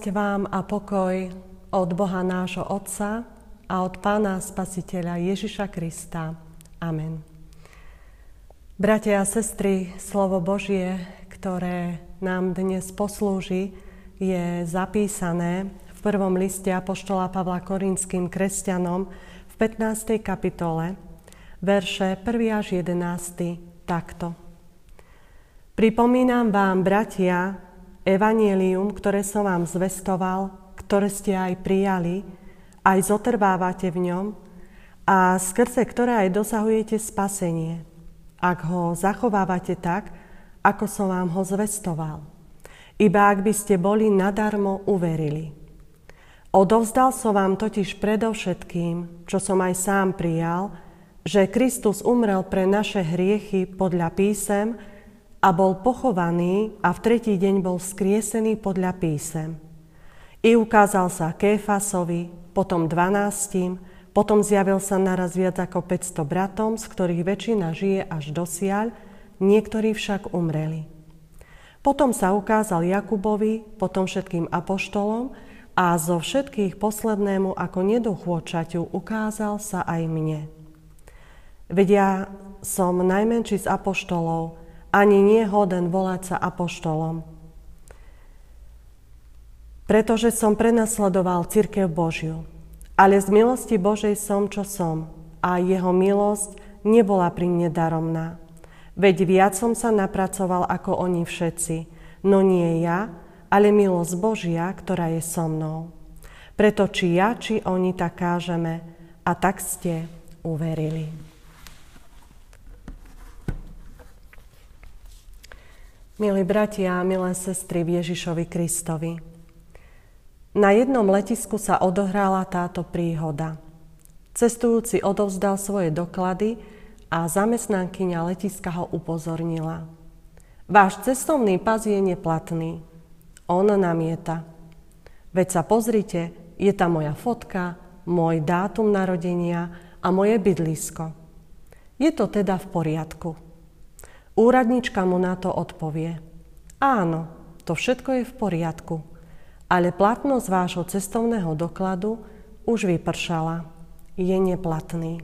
Milosť vám a pokoj od Boha nášho Otca a od Pána Spasiteľa Ježiša Krista. Amen. Bratia a sestry, slovo Božie, ktoré nám dnes poslúži, je zapísané v prvom liste Apoštola Pavla Korinským kresťanom v 15. kapitole, verše 1 až 11. takto. Pripomínam vám, bratia, Evanielium, ktoré som vám zvestoval, ktoré ste aj prijali, aj zotrvávate v ňom a skrze ktoré aj dosahujete spasenie, ak ho zachovávate tak, ako som vám ho zvestoval. Iba ak by ste boli nadarmo uverili. Odovzdal som vám totiž predovšetkým, čo som aj sám prijal, že Kristus umrel pre naše hriechy podľa písem, a bol pochovaný a v tretí deň bol skriesený podľa písem. I ukázal sa Kéfasovi, potom dvanáctim, potom zjavil sa naraz viac ako 500 bratom, z ktorých väčšina žije až dosiaľ, niektorí však umreli. Potom sa ukázal Jakubovi, potom všetkým apoštolom a zo všetkých poslednému ako nedochôčaťu ukázal sa aj mne. Vedia, som najmenší z apoštolov, ani nie hoden volať sa apoštolom. Pretože som prenasledoval církev Božiu, ale z milosti Božej som, čo som, a jeho milosť nebola pri mne daromná. Veď viac som sa napracoval ako oni všetci, no nie ja, ale milosť Božia, ktorá je so mnou. Preto či ja, či oni tak kážeme, a tak ste uverili. Milí bratia a milé sestry v Ježišovi Kristovi, na jednom letisku sa odohrala táto príhoda. Cestujúci odovzdal svoje doklady a zamestnankyňa letiska ho upozornila. Váš cestovný pas je neplatný. On namieta. Veď sa pozrite, je tam moja fotka, môj dátum narodenia a moje bydlisko. Je to teda v poriadku. Úradnička mu na to odpovie. Áno, to všetko je v poriadku, ale platnosť vášho cestovného dokladu už vypršala. Je neplatný.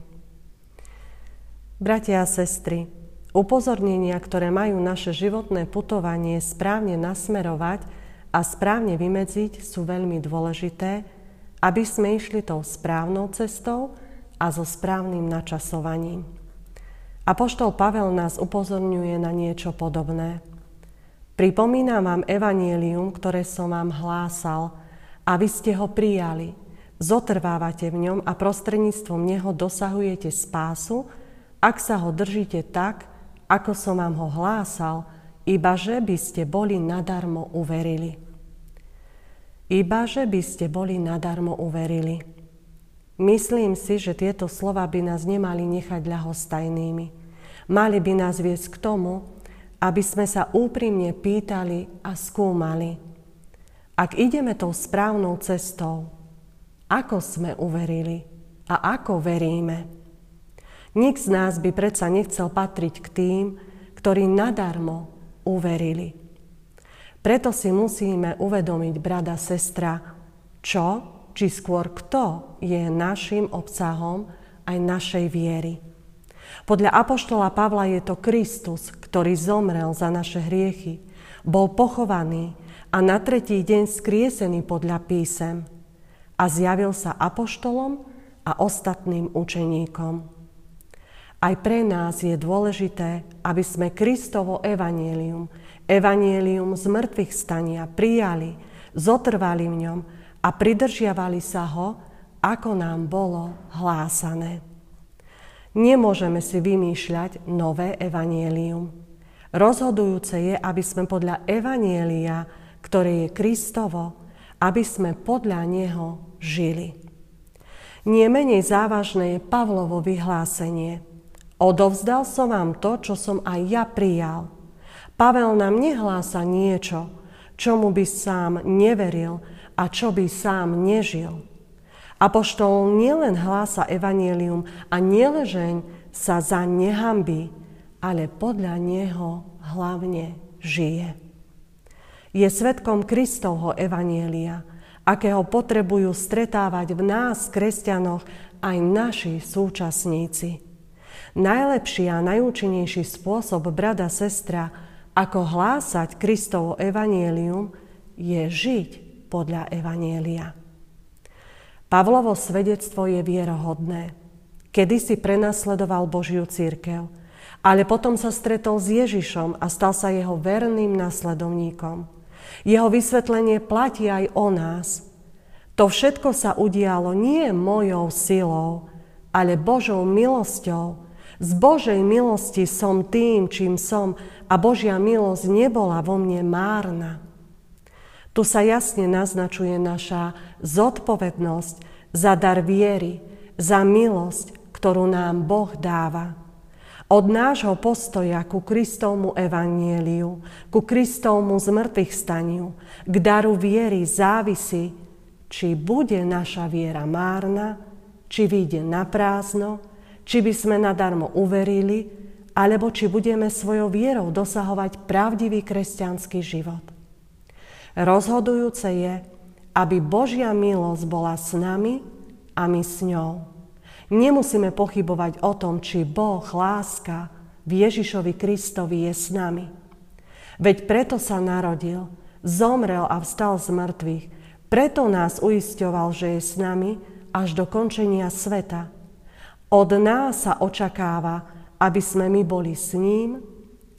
Bratia a sestry, upozornenia, ktoré majú naše životné putovanie správne nasmerovať a správne vymedziť, sú veľmi dôležité, aby sme išli tou správnou cestou a so správnym načasovaním. Apoštol Pavel nás upozorňuje na niečo podobné. Pripomínam vám evanielium, ktoré som vám hlásal, a vy ste ho prijali. Zotrvávate v ňom a prostredníctvom neho dosahujete spásu, ak sa ho držíte tak, ako som vám ho hlásal, iba že by ste boli nadarmo uverili. Iba že by ste boli nadarmo uverili. Myslím si, že tieto slova by nás nemali nechať ľahostajnými. Mali by nás viesť k tomu, aby sme sa úprimne pýtali a skúmali. Ak ideme tou správnou cestou, ako sme uverili a ako veríme. Nik z nás by predsa nechcel patriť k tým, ktorí nadarmo uverili. Preto si musíme uvedomiť, brada, sestra, čo či skôr kto je našim obsahom aj našej viery. Podľa Apoštola Pavla je to Kristus, ktorý zomrel za naše hriechy, bol pochovaný a na tretí deň skriesený podľa písem a zjavil sa apoštolom a ostatným učeníkom. Aj pre nás je dôležité, aby sme Kristovo evanielium, evanielium z mŕtvych stania prijali, zotrvali v ňom a pridržiavali sa ho, ako nám bolo hlásané. Nemôžeme si vymýšľať nové evanielium. Rozhodujúce je, aby sme podľa evanielia, ktoré je Kristovo, aby sme podľa neho žili. Nie menej závažné je Pavlovo vyhlásenie. Odovzdal som vám to, čo som aj ja prijal. Pavel nám nehlása niečo, čomu by sám neveril, a čo by sám nežil. Apoštol nielen hlása evanielium a nielen sa za nehambí, ale podľa neho hlavne žije. Je svetkom Kristovho evanielia, akého potrebujú stretávať v nás, kresťanoch, aj naši súčasníci. Najlepší a najúčinnejší spôsob, brada, sestra, ako hlásať Kristovo evanielium, je žiť podľa evanielia. Pavlovo svedectvo je vierohodné. Kedy si prenasledoval Božiu církev, ale potom sa stretol s Ježišom a stal sa jeho verným nasledovníkom. Jeho vysvetlenie platí aj o nás. To všetko sa udialo nie mojou silou, ale Božou milosťou. Z Božej milosti som tým, čím som a Božia milosť nebola vo mne márna. Tu sa jasne naznačuje naša zodpovednosť za dar viery, za milosť, ktorú nám Boh dáva. Od nášho postoja ku Kristovmu evanieliu, ku Kristovmu zmrtvých staniu, k daru viery závisí, či bude naša viera márna, či vyjde na prázdno, či by sme nadarmo uverili, alebo či budeme svojou vierou dosahovať pravdivý kresťanský život. Rozhodujúce je, aby Božia milosť bola s nami a my s ňou. Nemusíme pochybovať o tom, či Boh, láska v Ježišovi Kristovi je s nami. Veď preto sa narodil, zomrel a vstal z mŕtvych. Preto nás uisťoval, že je s nami až do končenia sveta. Od nás sa očakáva, aby sme my boli s ním,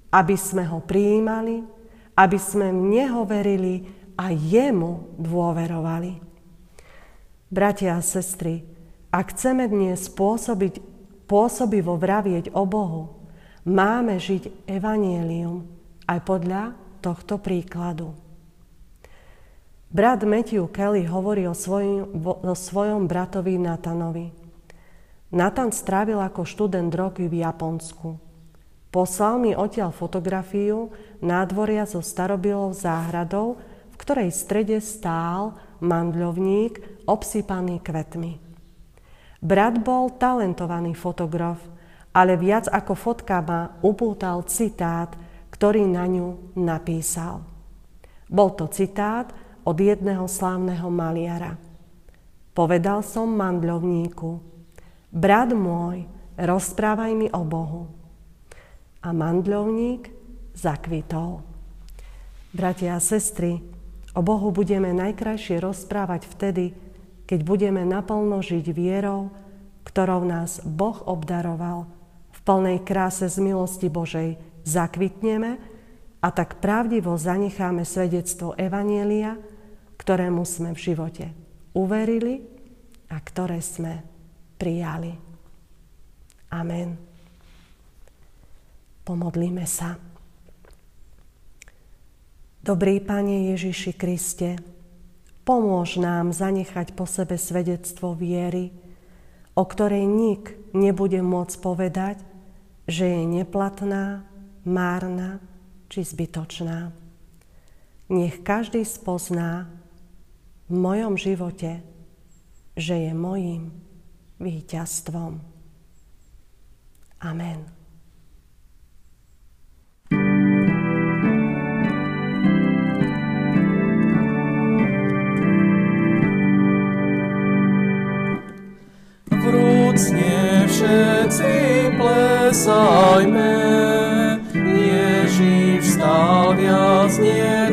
aby sme ho prijímali, aby sme v Neho verili a Jemu dôverovali. Bratia a sestry, ak chceme dnes pôsobiť, pôsobivo vravieť o Bohu, máme žiť evanielium aj podľa tohto príkladu. Brat Matthew Kelly hovorí o svojom, o svojom bratovi Natanovi. Nathan strávil ako študent roky v Japonsku. Poslal mi odtiaľ fotografiu nádvoria so starobilou záhradou, v ktorej strede stál mandľovník obsypaný kvetmi. Brat bol talentovaný fotograf, ale viac ako fotka ma upútal citát, ktorý na ňu napísal. Bol to citát od jedného slávneho maliara. Povedal som mandľovníku, brat môj, rozprávaj mi o Bohu a mandľovník zakvitol. Bratia a sestry, o Bohu budeme najkrajšie rozprávať vtedy, keď budeme naplno žiť vierou, ktorou nás Boh obdaroval. V plnej kráse z milosti Božej zakvitneme a tak pravdivo zanecháme svedectvo Evanielia, ktorému sme v živote uverili a ktoré sme prijali. Amen. Pomodlíme sa. Dobrý Pane Ježiši Kriste, pomôž nám zanechať po sebe svedectvo viery, o ktorej nik nebude môcť povedať, že je neplatná, márna či zbytočná. Nech každý spozná v mojom živote, že je mojím víťazstvom. Amen. Plesajme, Ježíš stál viac nedom